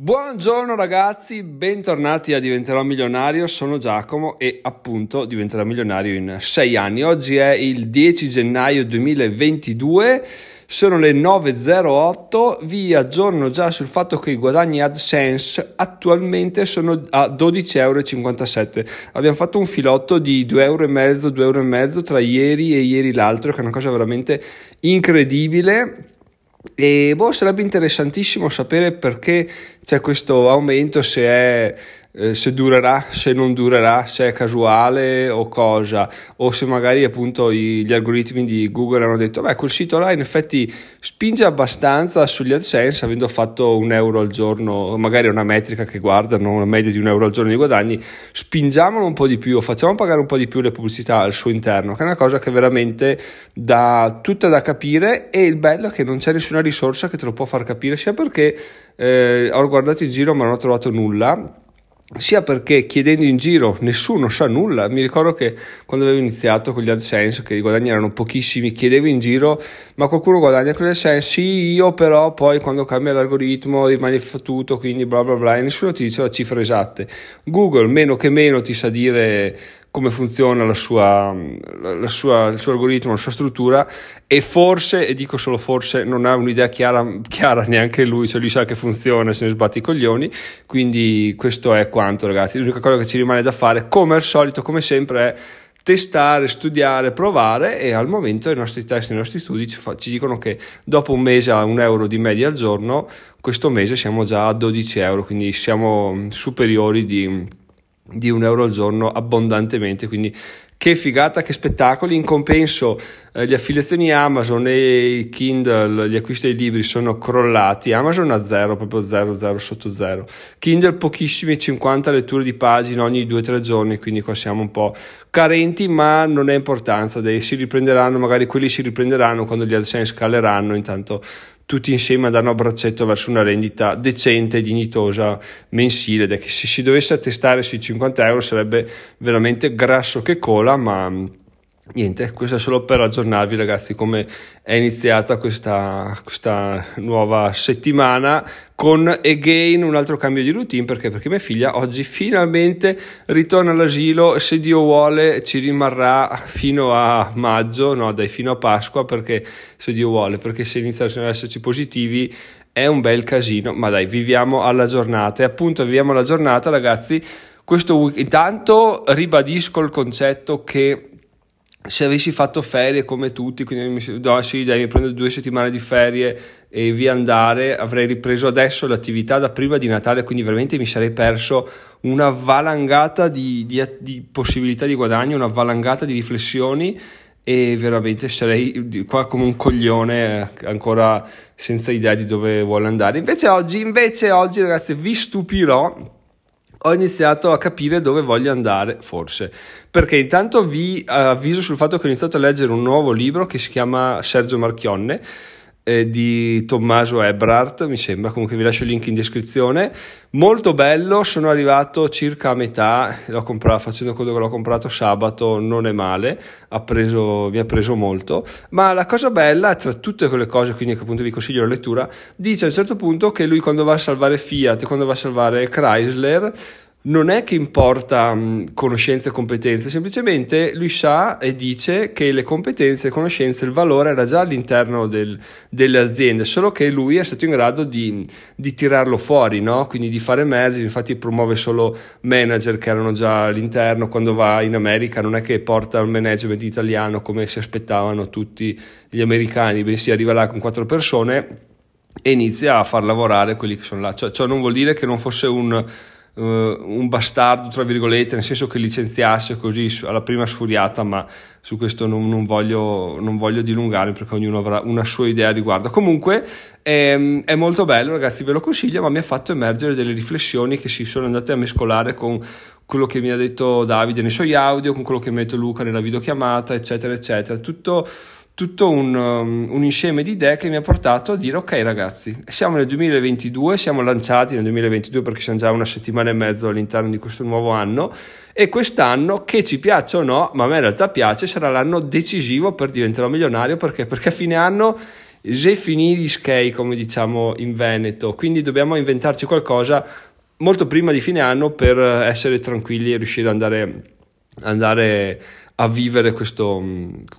Buongiorno ragazzi, bentornati a Diventerò Milionario, sono Giacomo e appunto diventerò milionario in 6 anni. Oggi è il 10 gennaio 2022, sono le 9.08, vi aggiorno già sul fatto che i guadagni AdSense attualmente sono a 12,57 euro. Abbiamo fatto un filotto di 2,5 euro, 2,5 euro tra ieri e ieri l'altro, che è una cosa veramente incredibile e boh, sarebbe interessantissimo sapere perché c'è questo aumento, se è eh, se durerà, se non durerà, se è casuale o cosa, o se magari appunto gli algoritmi di Google hanno detto, beh, quel sito là in effetti spinge abbastanza sugli AdSense, avendo fatto un euro al giorno, magari una metrica che guardano, una media di un euro al giorno di guadagni, spingiamolo un po' di più, facciamo pagare un po' di più le pubblicità al suo interno, che è una cosa che veramente dà tutta da capire e il bello è che non c'è nessuna risorsa che te lo può far capire, sia perché eh, ho guardato in giro ma non ho trovato nulla sia perché chiedendo in giro nessuno sa nulla. Mi ricordo che quando avevo iniziato con gli AdSense, che i guadagni erano pochissimi, chiedevo in giro, ma qualcuno guadagna con gli AdSense? Sì, io però poi quando cambia l'algoritmo rimane fottuto, quindi bla bla bla, e nessuno ti diceva cifre esatte. Google meno che meno ti sa dire come funziona la sua, la sua, il suo algoritmo, la sua struttura e forse, e dico solo forse, non ha un'idea chiara, chiara neanche lui, cioè lui sa che funziona se ne sbatti i coglioni, quindi questo è quanto ragazzi, l'unica cosa che ci rimane da fare come al solito, come sempre è testare, studiare, provare e al momento i nostri test, i nostri studi ci, fa, ci, dicono che dopo un mese a un euro di media al giorno, questo mese siamo già a 12 euro, quindi siamo superiori di di un euro al giorno abbondantemente quindi che figata, che spettacoli. In compenso, eh, le affiliazioni Amazon e Kindle, gli acquisti dei libri sono crollati. Amazon a zero, proprio zero, zero sotto zero. Kindle pochissime, 50 letture di pagine ogni 2-3 giorni, quindi qua siamo un po' carenti, ma non è importanza. Dei si riprenderanno, magari quelli si riprenderanno quando gli AdSense scaleranno. Intanto tutti insieme a dare un abbraccetto verso una rendita decente dignitosa mensile, che se si dovesse attestare sui 50 euro sarebbe veramente grasso che cola, ma Niente, questo è solo per aggiornarvi ragazzi come è iniziata questa, questa, nuova settimana con again un altro cambio di routine. Perché, perché mia figlia oggi finalmente ritorna all'asilo. Se Dio vuole ci rimarrà fino a maggio, no dai fino a Pasqua perché se Dio vuole, perché se iniziano ad esserci positivi è un bel casino, ma dai viviamo alla giornata. E appunto viviamo alla giornata ragazzi. Questo week intanto ribadisco il concetto che se avessi fatto ferie come tutti, quindi mi no, sì, dai, mi prendo due settimane di ferie e via andare, avrei ripreso adesso l'attività da prima di Natale, quindi veramente mi sarei perso una valangata di, di, di possibilità di guadagno, una valangata di riflessioni e veramente sarei qua come un coglione ancora senza idea di dove vuole andare. Invece oggi, invece oggi ragazzi vi stupirò ho iniziato a capire dove voglio andare, forse. Perché intanto vi avviso sul fatto che ho iniziato a leggere un nuovo libro che si chiama Sergio Marchionne eh, di Tommaso Ebrard, mi sembra, comunque vi lascio il link in descrizione. Molto bello, sono arrivato circa a metà, l'ho comprato, facendo conto che l'ho comprato sabato, non è male, ha preso, mi ha preso molto, ma la cosa bella, tra tutte quelle cose, quindi che appunto vi consiglio la lettura, dice a un certo punto che lui quando va a salvare Fiat, quando va a salvare Chrysler, non è che importa mh, conoscenze e competenze, semplicemente lui sa e dice che le competenze, le conoscenze, il valore era già all'interno del, delle aziende, solo che lui è stato in grado di, di tirarlo fuori, no? quindi di fare emergere, infatti promuove solo manager che erano già all'interno, quando va in America non è che porta il management italiano come si aspettavano tutti gli americani, bensì arriva là con quattro persone e inizia a far lavorare quelli che sono là, cioè, ciò non vuol dire che non fosse un uh, un bastardo, tra virgolette, nel senso che licenziasse così alla prima sfuriata, ma su questo non, non, voglio, non voglio dilungarmi perché ognuno avrà una sua idea a riguardo. Comunque ehm, è, molto bello, ragazzi, ve lo consiglio, ma mi ha fatto emergere delle riflessioni che si sono andate a mescolare con quello che mi ha detto Davide nei suoi audio, con quello che mi ha detto Luca nella videochiamata, eccetera, eccetera. Tutto tutto un, um, un, insieme di idee che mi ha portato a dire ok ragazzi, siamo nel 2022, siamo lanciati nel 2022 perché siamo già una settimana e mezzo all'interno di questo nuovo anno e quest'anno, che ci piaccia o no, ma a me in realtà piace, sarà l'anno decisivo per diventare milionario perché? Perché a fine anno j'ai fini di skei, come diciamo in Veneto, quindi dobbiamo inventarci qualcosa molto prima di fine anno per essere tranquilli e riuscire ad andare, andare a vivere questo,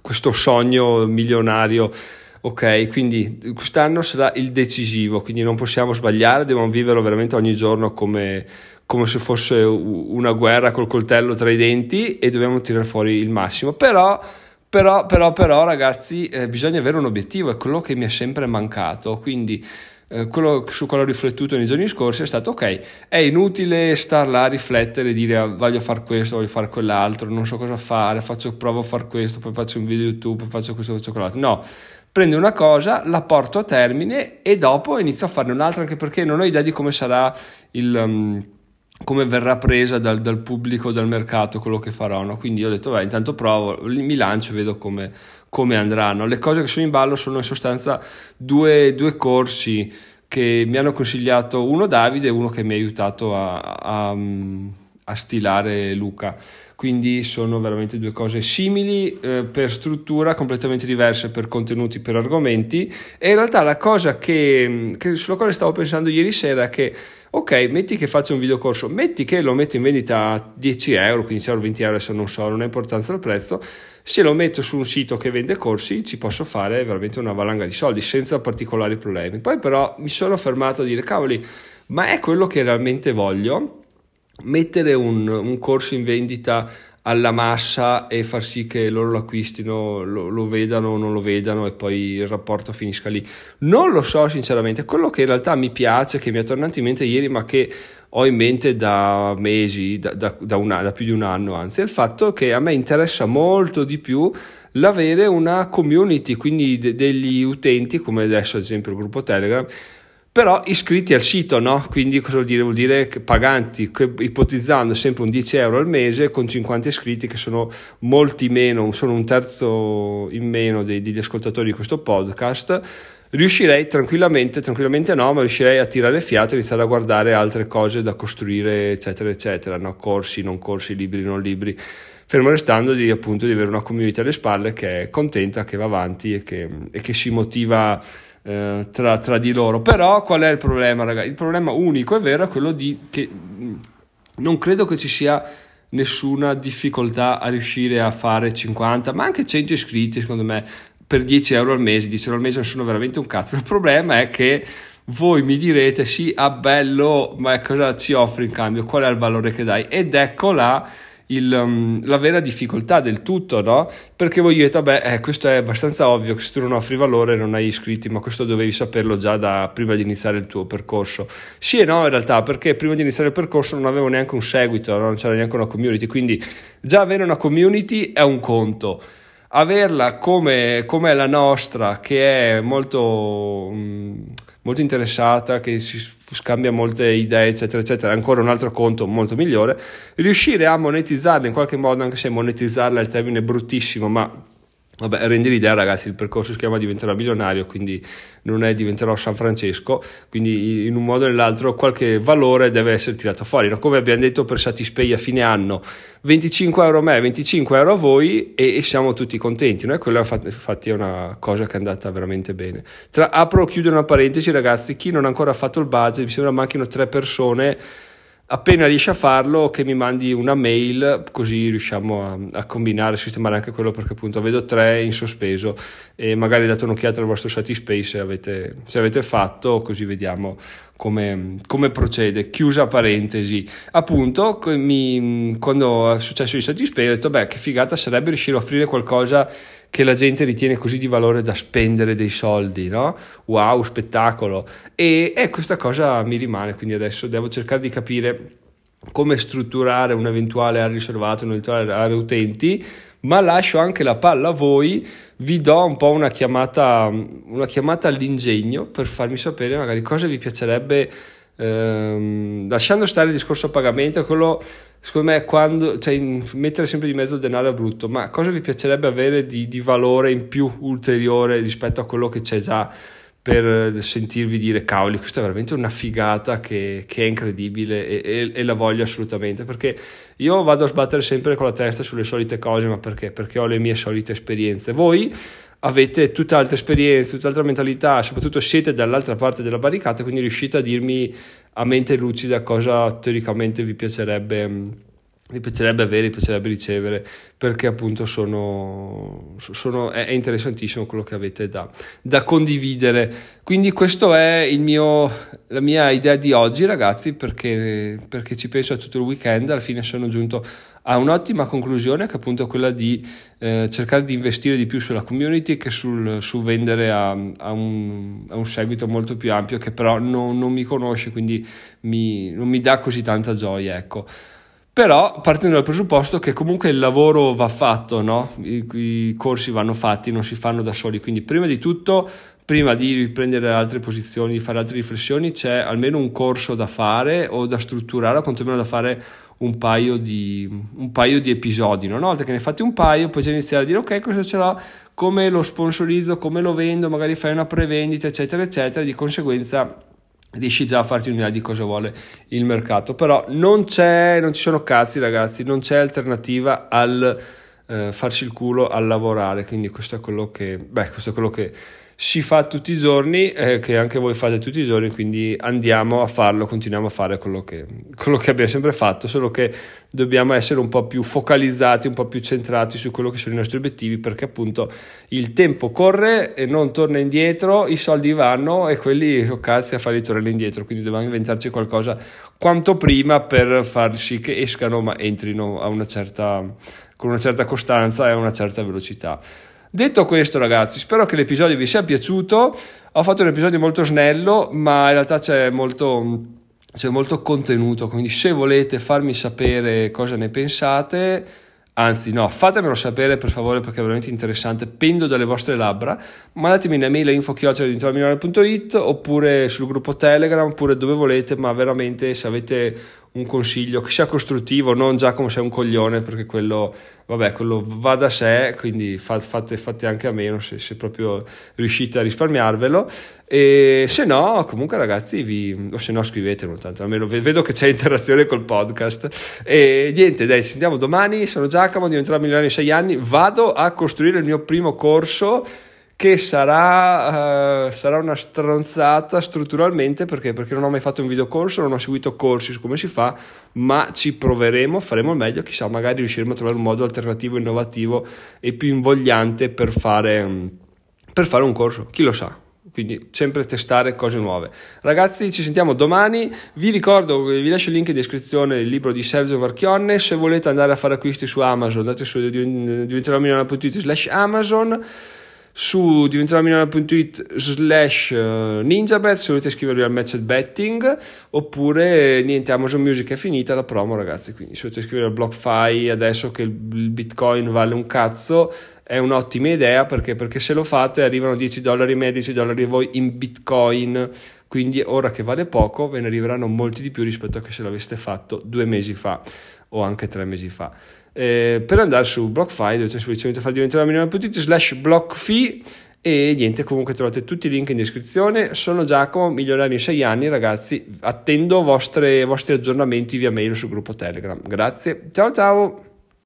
questo sogno milionario. Ok, quindi quest'anno sarà il decisivo, quindi non possiamo sbagliare, dobbiamo viverlo veramente ogni giorno come, come se fosse una guerra col coltello tra i denti e dobbiamo tirare fuori il massimo. Però, però, però, però ragazzi, eh, bisogna avere un obiettivo, è quello che mi è sempre mancato. Quindi eh, quello su cui ho riflettuto nei giorni scorsi è stato ok, è inutile star là a riflettere e dire ah, voglio fare questo, voglio fare quell'altro, non so cosa fare, faccio, provo a fare questo, poi faccio un video YouTube, faccio questo, faccio quell'altro. No, prendo una cosa, la porto a termine e dopo inizio a farne un'altra anche perché non ho idea di come sarà il... Um, come verrà presa dal, dal, pubblico, dal mercato quello che farò. No? Quindi ho detto, beh, intanto provo, mi lancio e vedo come, come, andranno. Le cose che sono in ballo sono in sostanza due, due, corsi che mi hanno consigliato uno Davide e uno che mi ha aiutato a, a, a stilare Luca. Quindi sono veramente due cose simili eh, per struttura, completamente diverse per contenuti, per argomenti. E in realtà la cosa che, che sulla quale stavo pensando ieri sera è che ok, metti che faccio un videocorso, metti che lo metto in vendita a 10 euro, 15 euro, 20 euro, adesso non so, non ha importanza il prezzo, se lo metto su un sito che vende corsi ci posso fare veramente una valanga di soldi senza particolari problemi. Poi però mi sono fermato a dire, cavoli, ma è quello che realmente voglio? Mettere un, un corso in vendita alla massa e far sì che loro lo acquistino, lo, lo, vedano o non lo vedano e poi il rapporto finisca lì. Non lo so sinceramente, quello che in realtà mi piace, che mi è tornato in mente ieri ma che ho in mente da mesi, da, da, da, una, da più di un anno anzi, è il fatto che a me interessa molto di più l'avere una community, quindi de- degli utenti come adesso ad esempio il gruppo Telegram però iscritti al sito, no? Quindi cosa vuol dire? Vuol dire che paganti, che, ipotizzando sempre un 10 euro al mese con 50 iscritti che sono molti meno, sono un terzo in meno dei, degli ascoltatori di questo podcast, riuscirei tranquillamente, tranquillamente no, ma riuscirei a tirare fiato e iniziare a guardare altre cose da costruire, eccetera, eccetera, no? Corsi, non corsi, libri, non libri fermo restando di, appunto, di avere una community alle spalle che è contenta, che va avanti e che, e che si motiva eh, tra, tra, di loro. Però qual è il problema, ragazzi? Il problema unico è vero è quello di che non credo che ci sia nessuna difficoltà a riuscire a fare 50, ma anche 100 iscritti, secondo me, per 10 euro al mese. 10 euro al mese non sono veramente un cazzo. Il problema è che voi mi direte sì, ah bello, ma cosa ci offri in cambio? Qual è il valore che dai? Ed ecco là il, um, la vera difficoltà del tutto, no? Perché voi dite, vabbè, eh, questo è abbastanza ovvio che se tu non offri valore non hai iscritti, ma questo dovevi saperlo già da prima di iniziare il tuo percorso. Sì e no, in realtà, perché prima di iniziare il percorso non avevo neanche un seguito, no? non c'era neanche una community, quindi già avere una community è un conto averla come, come la nostra, che è molto, mm, molto interessata, che si scambia molte idee, eccetera, eccetera, è ancora un altro conto molto migliore, riuscire a monetizzarla in qualche modo, anche se monetizzarla è il termine bruttissimo, ma Vabbè, rendi l'idea, ragazzi, il percorso si chiama diventerò milionario, quindi non è diventerò San Francesco, quindi in un modo o nell'altro qualche valore deve essere tirato fuori. No? Come abbiamo detto per Satispay a fine anno, 25 euro a me, 25 euro a voi e, e siamo tutti contenti. No? E quella infatti è una cosa che è andata veramente bene. Tra, apro chiudo una parentesi, ragazzi, chi non ha ancora fatto il budget, mi sembra manchino tre persone appena riesci a farlo che mi mandi una mail così riusciamo a, a combinare, a sistemare anche quello perché appunto vedo tre in sospeso e magari date un'occhiata al vostro Satispace se avete, se avete fatto così vediamo come, come, procede. Chiusa parentesi. Appunto, mi, quando è successo il Satispace ho detto beh che figata sarebbe riuscire a offrire qualcosa che la gente ritiene così di valore da spendere dei soldi, no? Wow, spettacolo. E, e questa cosa mi rimane, quindi adesso devo cercare di capire come strutturare un eventuale area riservato, un eventuale area utenti, ma lascio anche la palla a voi, vi do un po' una chiamata, una chiamata all'ingegno per farmi sapere magari cosa vi piacerebbe, ehm, lasciando stare il discorso a pagamento, quello secondo me quando, cioè, mettere sempre di mezzo il denaro è brutto, ma cosa vi piacerebbe avere di, di valore in più ulteriore rispetto a quello che c'è già per sentirvi dire cavoli questa è veramente una figata che, che è incredibile e, e, e, la voglio assolutamente perché io vado a sbattere sempre con la testa sulle solite cose ma perché? Perché ho le mie solite esperienze voi avete tutt'altra esperienza, tutt'altra mentalità, soprattutto siete dall'altra parte della barricata, quindi riuscite a dirmi a mente lucida cosa teoricamente vi piacerebbe mi piacerebbe avere, mi piacerebbe ricevere, perché appunto sono, sono, è interessantissimo quello che avete da, da condividere. Quindi questa è mio, la mia idea di oggi, ragazzi, perché, perché ci penso a tutto il weekend, alla fine sono giunto a un'ottima conclusione che appunto è quella di eh, cercare di investire di più sulla community che sul, su vendere a, a, un, a, un, seguito molto più ampio che però non, non mi conosce, quindi mi, non mi dà così tanta gioia, ecco. Però partendo dal presupposto che comunque il lavoro va fatto, no? I, I, corsi vanno fatti, non si fanno da soli, quindi prima di tutto, prima di riprendere altre posizioni, di fare altre riflessioni, c'è almeno un corso da fare o da strutturare, o quantomeno da fare un paio di, un paio di episodi. No? Una volta che ne fate un paio, poi già iniziare a dire ok, cosa ce l'ho, come lo sponsorizzo, come lo vendo, magari fai una prevendita, eccetera, eccetera. Di conseguenza riesci già a farti un'idea di cosa vuole il mercato. Però non c'è, non ci sono cazzi, ragazzi, non c'è alternativa al eh, farsi il culo al lavorare. Quindi questo è quello che, beh, questo è quello che si fa tutti i giorni, eh, che anche voi fate tutti i giorni, quindi andiamo a farlo, continuiamo a fare quello che, quello che, abbiamo sempre fatto, solo che dobbiamo essere un po' più focalizzati, un po' più centrati su quello che sono i nostri obiettivi, perché appunto il tempo corre e non torna indietro, i soldi vanno e quelli, oh cazzo, a farli tornare indietro, quindi dobbiamo inventarci qualcosa quanto prima per far sì che escano ma entrino una certa, con una certa costanza e a una certa velocità. Detto questo, ragazzi, spero che l'episodio vi sia piaciuto. Ho fatto un episodio molto snello, ma in realtà c'è molto, c'è molto contenuto. Quindi, se volete farmi sapere cosa ne pensate, anzi, no, fatemelo sapere per favore perché è veramente interessante. Pendo dalle vostre labbra. Mandatemi una mail a info-it oppure sul gruppo Telegram oppure dove volete, ma veramente se avete un consiglio che sia costruttivo, non già come sei un coglione, perché quello, vabbè, quello va da sé, quindi fate, fate anche a meno se, se, proprio riuscite a risparmiarvelo. E se no, comunque ragazzi, vi, o se no scrivetelo, tanto almeno vedo che c'è interazione col podcast. E niente, dai, ci sentiamo domani, sono Giacomo, diventerò milionario in sei anni, vado a costruire il mio primo corso che sarà, uh, sarà, una stronzata strutturalmente perché? perché non ho mai fatto un videocorso, non ho seguito corsi su come si fa, ma ci proveremo, faremo il meglio, chissà, magari riusciremo a trovare un modo alternativo, innovativo e più invogliante per fare, per fare un corso, chi lo sa quindi sempre testare cose nuove. Ragazzi, ci sentiamo domani. Vi ricordo, vi lascio il link in descrizione del libro di Sergio Marchionne. Se volete andare a fare acquisti su Amazon, andate su diventerò slash Amazon su diventeròmilionario.it slash eh, ninjabet se volete iscrivervi al match betting oppure niente Amazon Music è finita la promo ragazzi quindi se volete iscrivervi al BlockFi adesso che il bitcoin vale un cazzo è un'ottima idea perché, perché se lo fate arrivano 10 dollari me 10 dollari voi in bitcoin. Quindi ora che vale poco ve ne arriveranno molti di più rispetto a che se l'aveste fatto due mesi fa o anche tre mesi fa eh, per andare su BlockFi dovete semplicemente fare diventare la milione.it slash BlockFi e niente, comunque trovate tutti i link in descrizione. Sono Giacomo, miglionario in 6 anni, ragazzi. Attendo vostre, vostri aggiornamenti via mail sul gruppo Telegram. Grazie, ciao ciao!